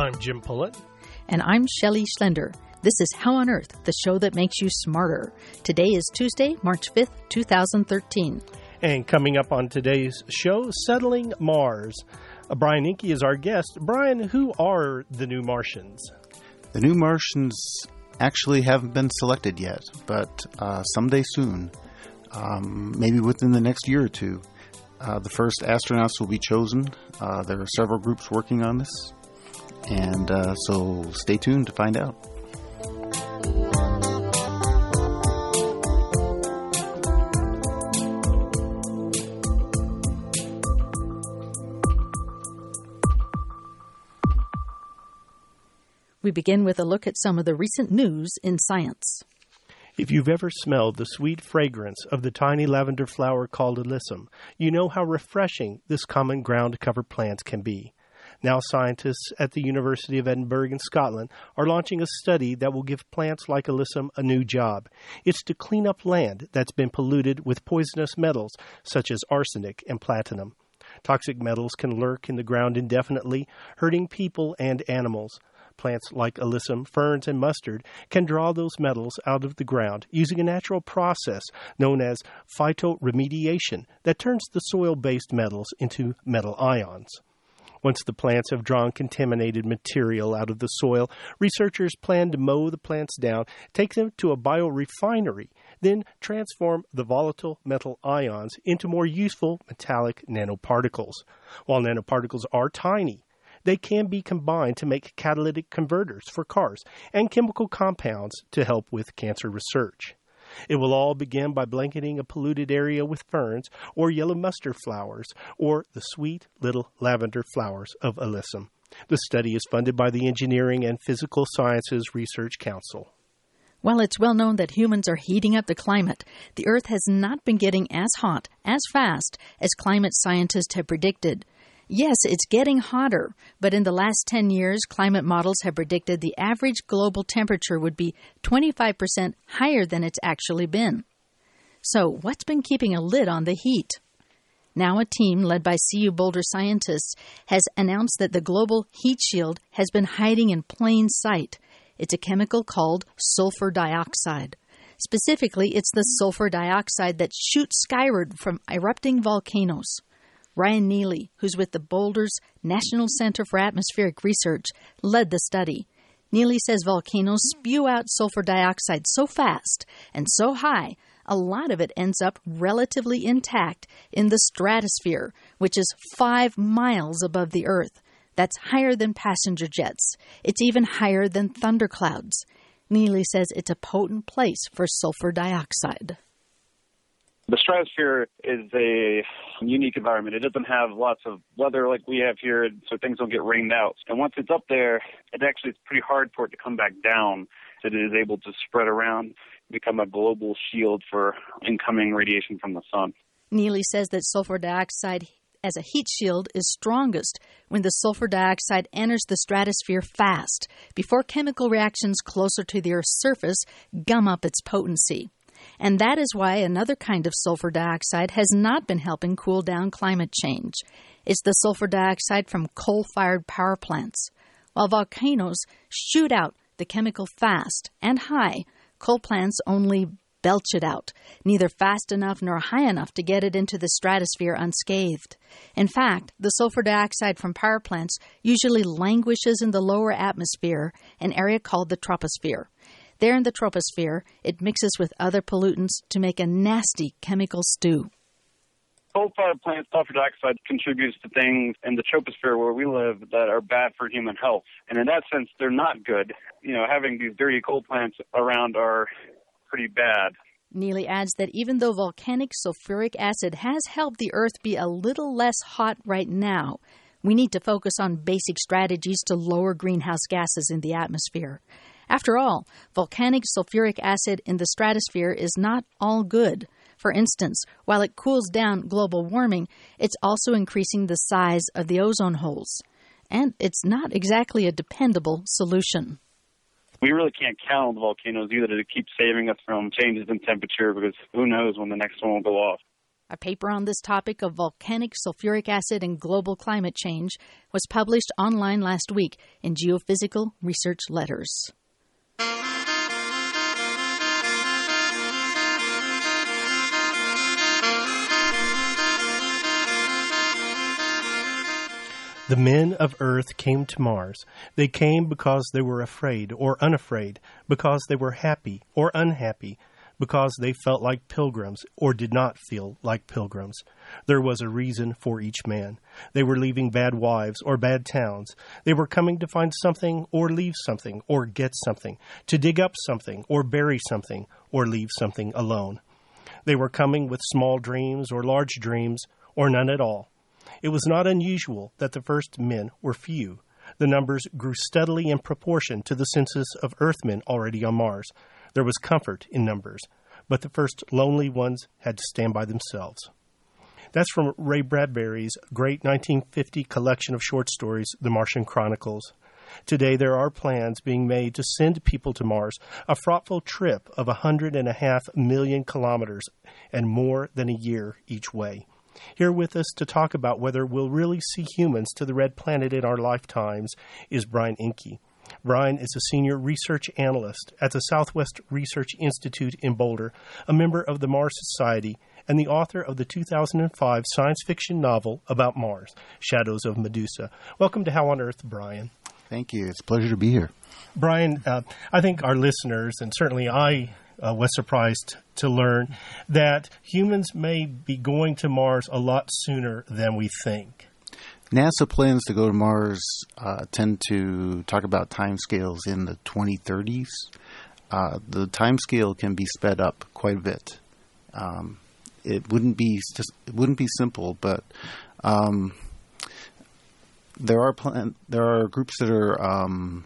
I'm Jim Pullen. And I'm Shelley Schlender. This is How on Earth, the show that makes you smarter. Today is Tuesday, March 5th, 2013. And coming up on today's show, Settling Mars. Uh, Brian Enke is our guest. Brian, who are the new Martians? The new Martians actually haven't been selected yet, but uh, someday soon, um, maybe within the next year or two, uh, the first astronauts will be chosen. Uh, there are several groups working on this, and uh, so stay tuned to find out. We begin with a look at some of the recent news in science. If you've ever smelled the sweet fragrance of the tiny lavender flower called alyssum, you know how refreshing this common ground cover plant can be. Now, scientists at the University of Edinburgh in Scotland are launching a study that will give plants like alyssum a new job. It's to clean up land that's been polluted with poisonous metals such as arsenic and platinum. Toxic metals can lurk in the ground indefinitely, hurting people and animals. Plants like alyssum, ferns, and mustard can draw those metals out of the ground using a natural process known as phytoremediation that turns the soil based metals into metal ions. Once the plants have drawn contaminated material out of the soil, researchers plan to mow the plants down, take them to a biorefinery, then transform the volatile metal ions into more useful metallic nanoparticles. While nanoparticles are tiny, they can be combined to make catalytic converters for cars and chemical compounds to help with cancer research. It will all begin by blanketing a polluted area with ferns or yellow mustard flowers or the sweet little lavender flowers of alyssum. The study is funded by the Engineering and Physical Sciences Research Council. While it's well known that humans are heating up the climate, the Earth has not been getting as hot, as fast, as climate scientists have predicted. Yes, it's getting hotter, but in the last 10 years, climate models have predicted the average global temperature would be 25% higher than it's actually been. So, what's been keeping a lid on the heat? Now, a team led by CU Boulder scientists has announced that the global heat shield has been hiding in plain sight. It's a chemical called sulfur dioxide. Specifically, it's the sulfur dioxide that shoots skyward from erupting volcanoes. Ryan Neely, who's with the Boulder's National Center for Atmospheric Research, led the study. Neely says volcanoes spew out sulfur dioxide so fast and so high, a lot of it ends up relatively intact in the stratosphere, which is five miles above the Earth. That's higher than passenger jets. It's even higher than thunderclouds. Neely says it's a potent place for sulfur dioxide. The stratosphere is a unique environment. It doesn't have lots of weather like we have here, so things don't get rained out. And once it's up there, it actually it's pretty hard for it to come back down. So it is able to spread around, become a global shield for incoming radiation from the sun. Neely says that sulfur dioxide as a heat shield is strongest when the sulfur dioxide enters the stratosphere fast, before chemical reactions closer to the Earth's surface gum up its potency. And that is why another kind of sulfur dioxide has not been helping cool down climate change. It's the sulfur dioxide from coal fired power plants. While volcanoes shoot out the chemical fast and high, coal plants only belch it out, neither fast enough nor high enough to get it into the stratosphere unscathed. In fact, the sulfur dioxide from power plants usually languishes in the lower atmosphere, an area called the troposphere. There in the troposphere, it mixes with other pollutants to make a nasty chemical stew. Coal-fired plant sulfur dioxide contributes to things in the troposphere where we live that are bad for human health. And in that sense, they're not good. You know, having these dirty coal plants around are pretty bad. Neely adds that even though volcanic sulfuric acid has helped the Earth be a little less hot right now, we need to focus on basic strategies to lower greenhouse gases in the atmosphere. After all, volcanic sulfuric acid in the stratosphere is not all good. For instance, while it cools down global warming, it's also increasing the size of the ozone holes. And it's not exactly a dependable solution. We really can't count on the volcanoes either to keep saving us from changes in temperature because who knows when the next one will go off. A paper on this topic of volcanic sulfuric acid and global climate change was published online last week in Geophysical Research Letters. The men of earth came to Mars. They came because they were afraid or unafraid, because they were happy or unhappy, because they felt like pilgrims or did not feel like pilgrims. There was a reason for each man. They were leaving bad wives or bad towns. They were coming to find something or leave something or get something, to dig up something or bury something or leave something alone. They were coming with small dreams or large dreams or none at all. It was not unusual that the first men were few. The numbers grew steadily in proportion to the census of Earthmen already on Mars. There was comfort in numbers, but the first lonely ones had to stand by themselves. That's from Ray Bradbury's great 1950 collection of short stories, The Martian Chronicles. Today, there are plans being made to send people to Mars, a frightful trip of a hundred and a half million kilometers and more than a year each way. Here with us to talk about whether we'll really see humans to the red planet in our lifetimes is Brian Enke. Brian is a senior research analyst at the Southwest Research Institute in Boulder, a member of the Mars Society, and the author of the 2005 science fiction novel about Mars, Shadows of Medusa. Welcome to How on Earth, Brian. Thank you. It's a pleasure to be here. Brian, uh, I think our listeners, and certainly I uh, was surprised to learn that humans may be going to Mars a lot sooner than we think. NASA plans to go to Mars uh, tend to talk about timescales in the 2030s. Uh, the timescale can be sped up quite a bit. Um, it wouldn't be just, it wouldn't be simple, but um, there are plan- there are groups that are um,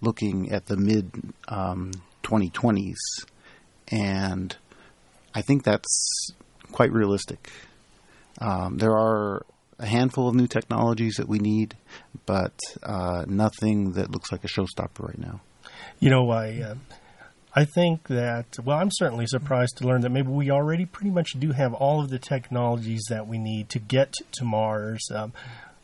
looking at the mid 2020s um, and I think that's quite realistic. Um, there are a handful of new technologies that we need, but uh, nothing that looks like a showstopper right now. You know, I uh, I think that well, I'm certainly surprised to learn that maybe we already pretty much do have all of the technologies that we need to get to Mars. Um,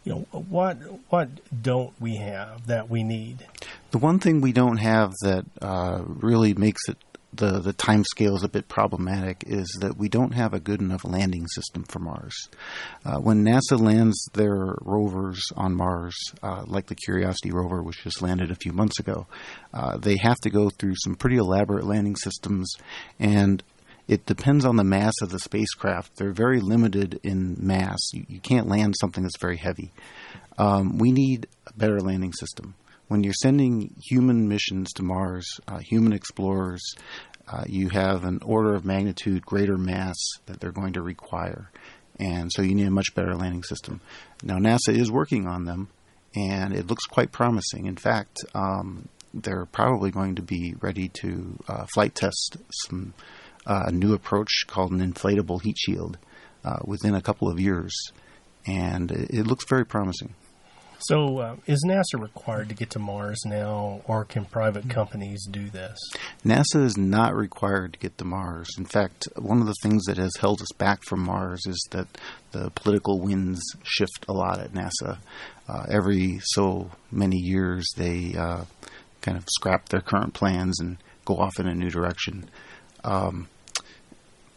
you know, what what don't we have that we need? The one thing we don't have that uh, really makes it the the time scale is a bit problematic is that we don't have a good enough landing system for Mars. Uh, when NASA lands their rovers on Mars, uh, like the Curiosity rover, which just landed a few months ago, uh, they have to go through some pretty elaborate landing systems, and it depends on the mass of the spacecraft. They're very limited in mass. You, you can't land something that's very heavy. Um, we need a better landing system when you're sending human missions to Mars, uh, human explorers, uh, you have an order of magnitude greater mass that they're going to require. And so you need a much better landing system. Now, NASA is working on them, and it looks quite promising. In fact, um, they're probably going to be ready to uh, flight test some uh, new approach called an inflatable heat shield uh, within a couple of years, and it looks very promising. So, uh, is NASA required to get to Mars now, or can private companies do this? NASA is not required to get to Mars. In fact, one of the things that has held us back from Mars is that the political winds shift a lot at NASA. Uh, every so many years, they uh, kind of scrap their current plans and go off in a new direction. Um,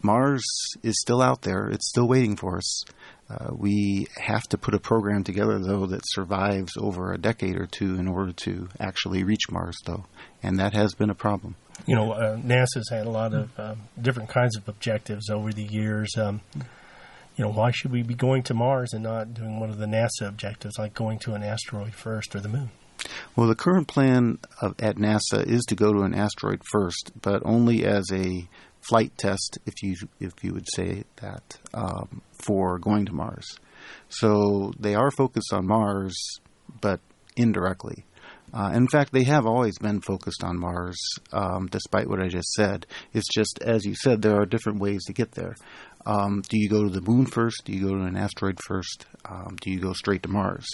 Mars is still out there, it's still waiting for us. Uh, we have to put a program together, though, that survives over a decade or two in order to actually reach Mars, though. And that has been a problem. You know, uh, NASA's had a lot of um, different kinds of objectives over the years. Um, you know, why should we be going to Mars and not doing one of the NASA objectives, like going to an asteroid first or the moon? Well, the current plan of, at NASA is to go to an asteroid first, but only as a flight test, if you if you would say that, um, for going to Mars. So they are focused on Mars, but indirectly. Uh, in fact, they have always been focused on Mars, um, despite what I just said. It's just, as you said, there are different ways to get there. Um, do you go to the moon first? Do you go to an asteroid first? Um, do you go straight to Mars?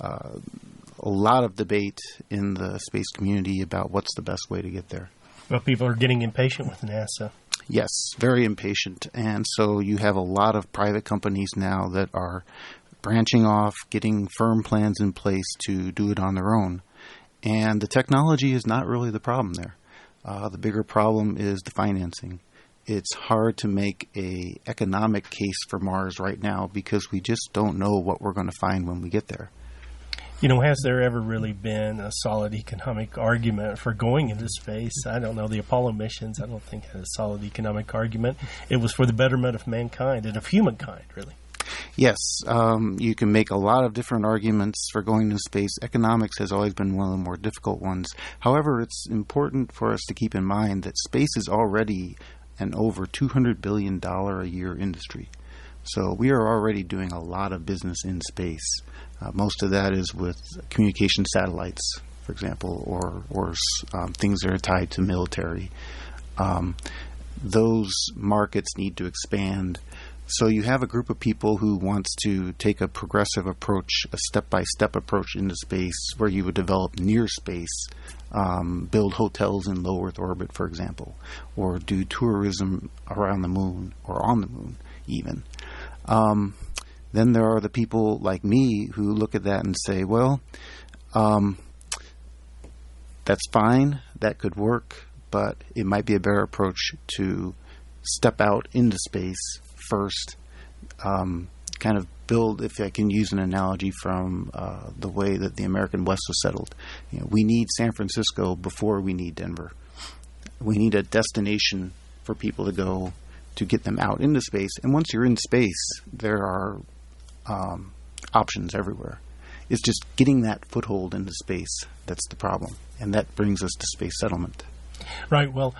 Uh, a lot of debate in the space community about what's the best way to get there. Well, people are getting impatient with NASA. Yes, very impatient. And so you have a lot of private companies now that are branching off, getting firm plans in place to do it on their own. And the technology is not really the problem there. Uh, the bigger problem is the financing. It's hard to make a economic case for Mars right now because we just don't know what we're going to find when we get there. You know, has there ever really been a solid economic argument for going into space? I don't know. The Apollo missions, I don't think had a solid economic argument. It was for the betterment of mankind and of humankind, really. Yes, um, you can make a lot of different arguments for going to space. Economics has always been one of the more difficult ones. However, it's important for us to keep in mind that space is already an over $200 billion a year industry. So we are already doing a lot of business in space. Uh, most of that is with communication satellites, for example, or, or um, things that are tied to military. Um, those markets need to expand. So you have a group of people who wants to take a progressive approach, a step-by-step approach into space, where you would develop near space, um, build hotels in low Earth orbit, for example, or do tourism around the moon or on the moon, even. Um, then there are the people like me who look at that and say, well, um, that's fine, that could work, but it might be a better approach to step out into space first, um, kind of build, if I can use an analogy from uh, the way that the American West was settled. You know, we need San Francisco before we need Denver. We need a destination for people to go to get them out into space. And once you're in space, there are um, options everywhere. It's just getting that foothold into space that's the problem. And that brings us to space settlement. Right. Well,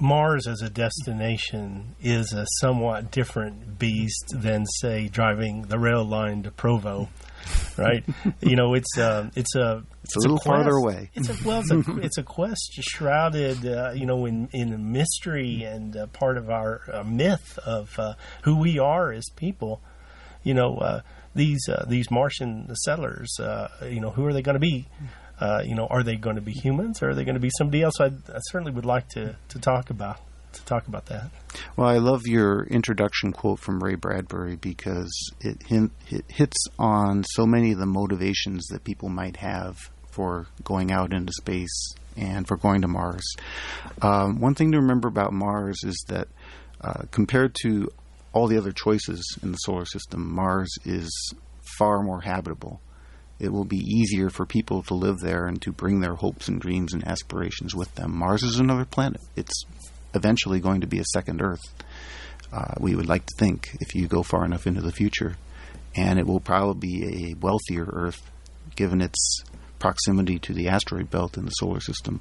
Mars as a destination is a somewhat different beast than, say, driving the rail line to Provo, right? you know, it's a it's a it's, it's a little a farther away. It's a well, it's a, it's a quest shrouded, uh, you know, in in mystery and uh, part of our uh, myth of uh, who we are as people. You know, uh, these uh, these Martian settlers, you know, who are they going to be? Uh, you know, are they going to be humans or are they going to be somebody else? I, I certainly would like to, to talk about to talk about that. Well, I love your introduction quote from Ray Bradbury because it, it hits on so many of the motivations that people might have for going out into space and for going to Mars. Um, one thing to remember about Mars is that uh, compared to all the other choices in the solar system, Mars is far more habitable it will be easier for people to live there and to bring their hopes and dreams and aspirations with them. Mars is another planet. It's eventually going to be a second Earth. Uh, we would like to think if you go far enough into the future. And it will probably be a wealthier Earth given its proximity to the asteroid belt in the solar system.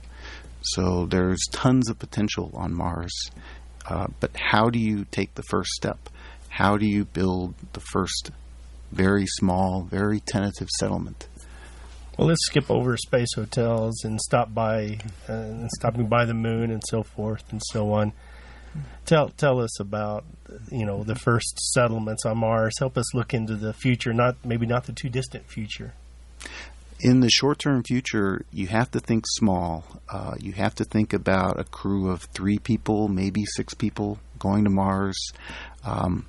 So there's tons of potential on Mars. Uh, but how do you take the first step? How do you build the first very small, very tentative settlement. Well, let's skip over space hotels and stop by, uh, stopping by the moon and so forth and so on. Tell tell us about you know the first settlements on Mars. Help us look into the future, not maybe not the too distant future. In the short term future, you have to think small. Uh, you have to think about a crew of three people, maybe six people, going to Mars. Um,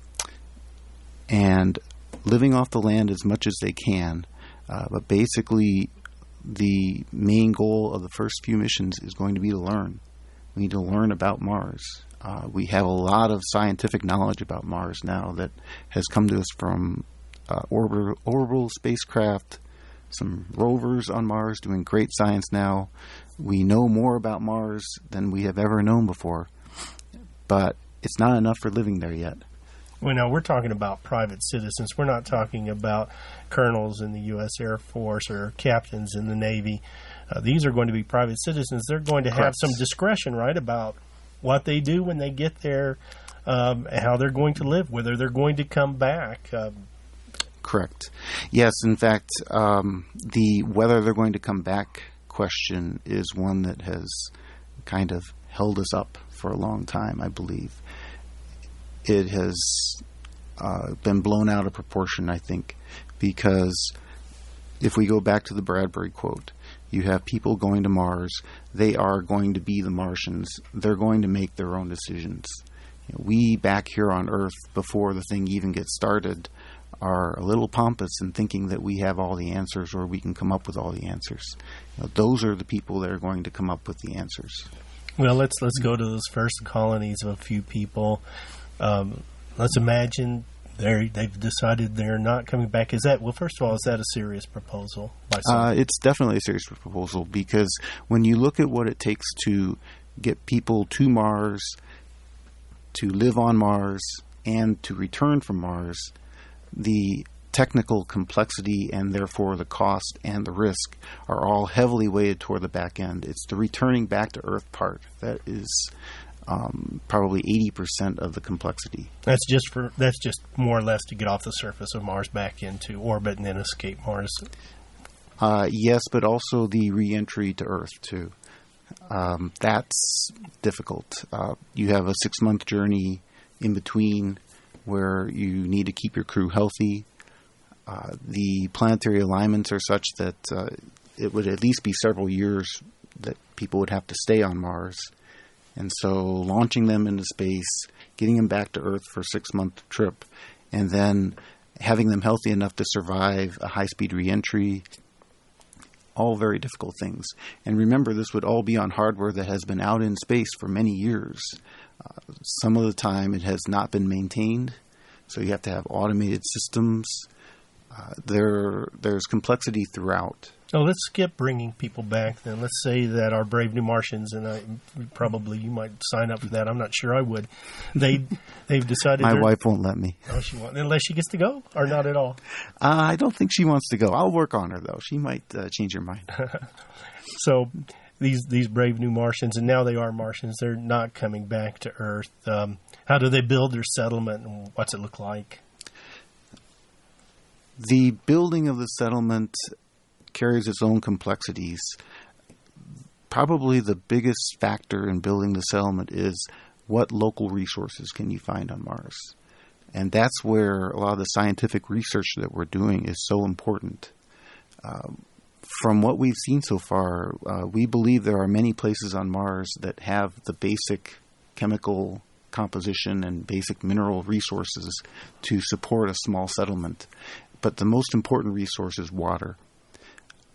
and living off the land as much as they can. Uh, but basically, the main goal of the first few missions is going to be to learn. We need to learn about Mars. Uh, we have a lot of scientific knowledge about Mars now that has come to us from uh, orbital, orbital spacecraft, some rovers on Mars doing great science now. We know more about Mars than we have ever known before, but it's not enough for living there yet. Well, now we're talking about private citizens. We're not talking about colonels in the U.S. Air Force or captains in the Navy. Uh, these are going to be private citizens. They're going to Correct. have some discretion, right, about what they do when they get there, um, how they're going to live, whether they're going to come back. Um, Correct. Yes, in fact, um, the whether they're going to come back question is one that has kind of held us up for a long time, I believe it has uh, been blown out of proportion, I think, because if we go back to the Bradbury quote, You have people going to Mars. They are going to be the Martians. They're going to make their own decisions. You know, we back here on Earth, before the thing even gets started, are a little pompous in thinking that we have all the answers or we can come up with all the answers. You know, those are the people that are going to come up with the answers. Well, let's let's go to those first colonies of a few people. Um, let's imagine they they've decided they're not coming back. Is that well? First of all, is that a serious proposal? Uh, it's definitely a serious proposal because when you look at what it takes to get people to Mars, to live on Mars, and to return from Mars, the technical complexity and therefore the cost and the risk are all heavily weighted toward the back end. It's the returning back to Earth part that is um, probably 80% of the complexity. That's just for that's just more or less to get off the surface of Mars back into orbit and then escape Mars. Uh, yes, but also the reentry to Earth too. Um, that's difficult. Uh, you have a six month journey in between where you need to keep your crew healthy. Uh, the planetary alignments are such that uh, it would at least be several years that people would have to stay on Mars. And so launching them into space, getting them back to Earth for a six month trip, and then having them healthy enough to survive a high speed reentry, all very difficult things. And remember, this would all be on hardware that has been out in space for many years. Uh, some of the time it has not been maintained, so you have to have automated systems. Uh, there, there's complexity throughout. So let's skip bringing people back then. Let's say that our brave new Martians, and I, probably you might sign up for that. I'm not sure I would. They they've decided. My wife won't let me. Oh, she won't, unless she gets to go, or not at all. Uh, I don't think she wants to go. I'll work on her though. She might uh, change her mind. So these these brave new Martians, and now they are Martians. They're not coming back to Earth. Um, how do they build their settlement, and what's it look like? the building of the settlement carries its own complexities. Probably the biggest factor in building the settlement is what local resources can you find on Mars? And that's where a lot of the scientific research that we're doing is so important. Um, from what we've seen so far, uh, we believe there are many places on Mars that have the basic chemical composition and basic mineral resources to support a small settlement. But the most important resource is water.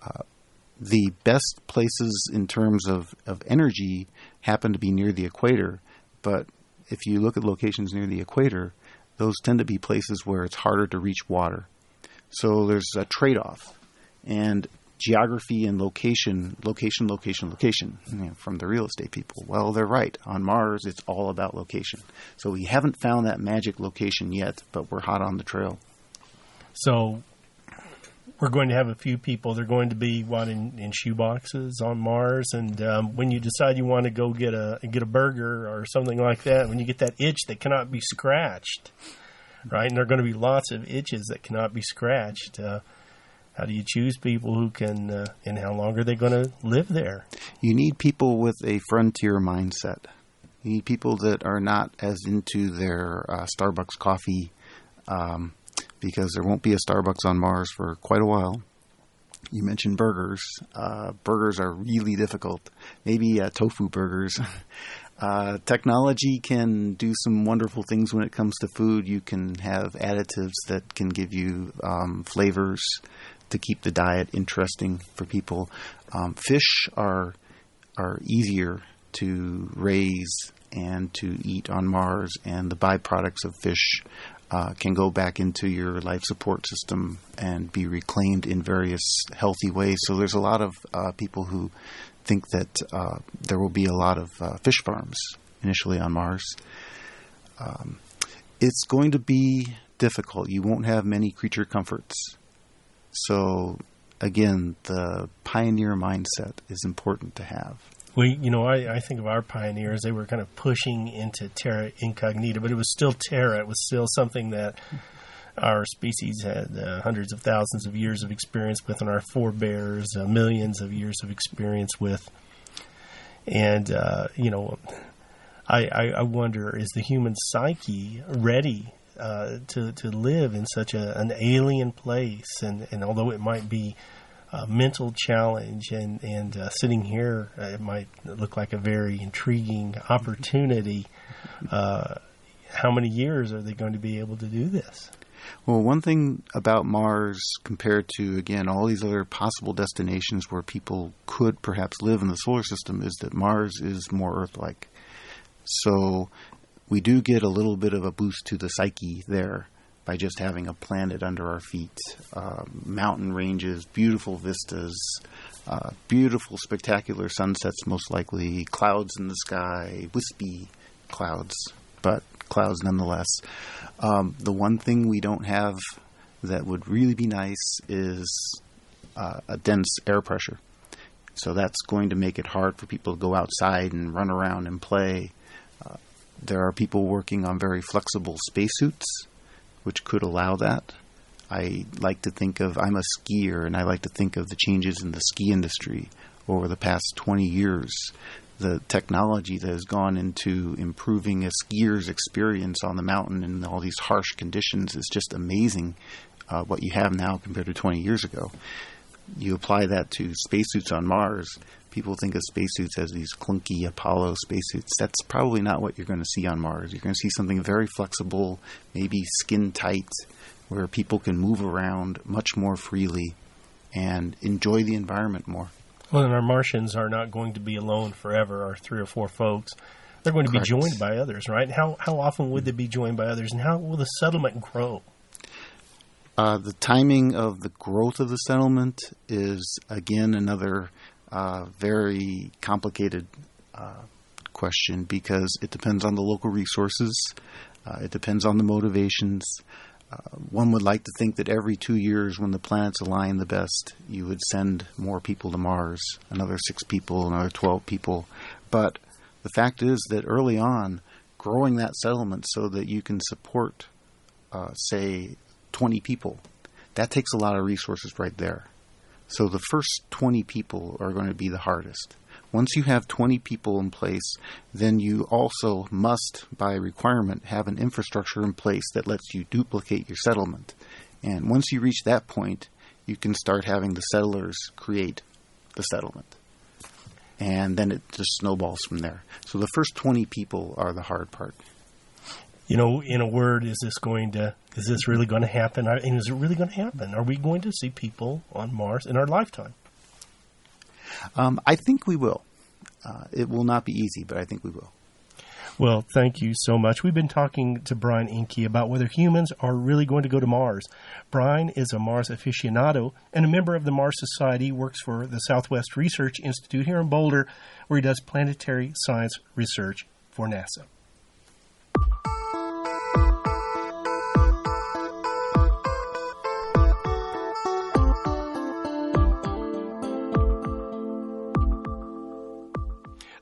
Uh, the best places in terms of, of energy happen to be near the equator, but if you look at locations near the equator, those tend to be places where it's harder to reach water. So there's a trade off. And geography and location, location, location, location, you know, from the real estate people. Well, they're right. On Mars, it's all about location. So we haven't found that magic location yet, but we're hot on the trail. So we're going to have a few people. They're going to be what in, in shoe boxes on Mars, and um, when you decide you want to go get a get a burger or something like that, when you get that itch that cannot be scratched, right? And there are going to be lots of itches that cannot be scratched. Uh, how do you choose people who can, uh, and how long are they going to live there? You need people with a frontier mindset. You need people that are not as into their uh, Starbucks coffee, um, because there won't be a Starbucks on Mars for quite a while. You mentioned burgers. Uh, burgers are really difficult. Maybe uh, tofu burgers. Uh, technology can do some wonderful things when it comes to food. You can have additives that can give you um, flavors to keep the diet interesting for people. Um, fish are are easier to raise and to eat on Mars, and the byproducts of fish uh, can go back into your life support system and be reclaimed in various healthy ways. So there's a lot of uh, people who think that uh, there will be a lot of uh, fish farms initially on Mars. Um, it's going to be difficult. You won't have many creature comforts. So again, the pioneer mindset is important to have. We, you know, I, I think of our pioneers. They were kind of pushing into terra incognita, but it was still terra. It was still something that our species had uh, hundreds of thousands of years of experience with, and our forebears uh, millions of years of experience with. And uh, you know, I, I, I wonder: is the human psyche ready uh, to to live in such a, an alien place? And and although it might be uh, mental challenge, and and uh, sitting here, uh, it might look like a very intriguing opportunity. Uh, how many years are they going to be able to do this? Well, one thing about Mars compared to, again, all these other possible destinations where people could perhaps live in the solar system is that Mars is more Earth like. So we do get a little bit of a boost to the psyche there by just having a planet under our feet. Uh, mountain ranges, beautiful vistas, uh, beautiful, spectacular sunsets, most likely, clouds in the sky, wispy clouds, but clouds nonetheless. Um, the one thing we don't have that would really be nice is uh, a dense air pressure. So that's going to make it hard for people to go outside and run around and play. Uh, there are people working on very flexible spacesuits which could allow that. I like to think of, I'm a skier, and I like to think of the changes in the ski industry over the past 20 years. The technology that has gone into improving a skier's experience on the mountain in all these harsh conditions is just amazing uh, what you have now compared to 20 years ago. You apply that to spacesuits on Mars, people think of spacesuits as these clunky Apollo spacesuits. That's probably not what you're going to see on Mars. You're going to see something very flexible, maybe skin tight, where people can move around much more freely and enjoy the environment more. Well, and our Martians are not going to be alone forever, our three or four folks. They're going to Correct. be joined by others, right? How, how often would they be joined by others, and how will the settlement grow? Uh, the timing of the growth of the settlement is, again, another uh, very complicated uh, question because it depends on the local resources, uh, it depends on the motivations. Uh, one would like to think that every two years, when the planets align the best, you would send more people to Mars, another six people, another 12 people. But the fact is that early on, growing that settlement so that you can support, uh, say, 20 people, that takes a lot of resources right there. So the first 20 people are going to be the hardest. Once you have 20 people in place, then you also must, by requirement, have an infrastructure in place that lets you duplicate your settlement. And once you reach that point, you can start having the settlers create the settlement. And then it just snowballs from there. So the first 20 people are the hard part you know, in a word, is this going to, is this really going to happen? And is it really going to happen? Are we going to see people on Mars in our lifetime? Um, I think we will. Uh, it will not be easy, but I think we will. Well, thank you so much. We've been talking to Brian Enke about whether humans are really going to go to Mars. Brian is a Mars aficionado and a member of the Mars Society, works for the Southwest Research Institute here in Boulder, where he does planetary science research for NASA.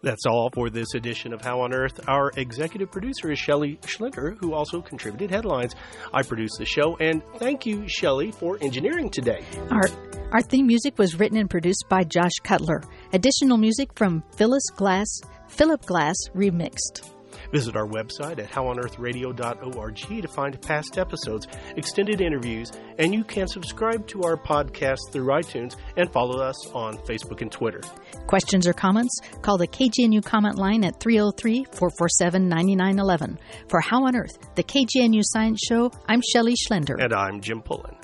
That's all for this edition of How on Earth. Our executive producer is Shelley Schlender, who also contributed headlines. I produced the show, and thank you, Shelley, for engineering today. Our, our theme music was written and produced by Josh Cutler. Additional music from Phyllis Glass, Philip Glass Remixed. Visit our website at howonearthradio.org to find past episodes, extended interviews, and you can subscribe to our podcast through iTunes and follow us on Facebook and Twitter. Questions or comments? Call the KGNU comment line at 303 447 9911. For How on Earth, the KGNU Science Show, I'm Shelley Schlender. And I'm Jim Pullen.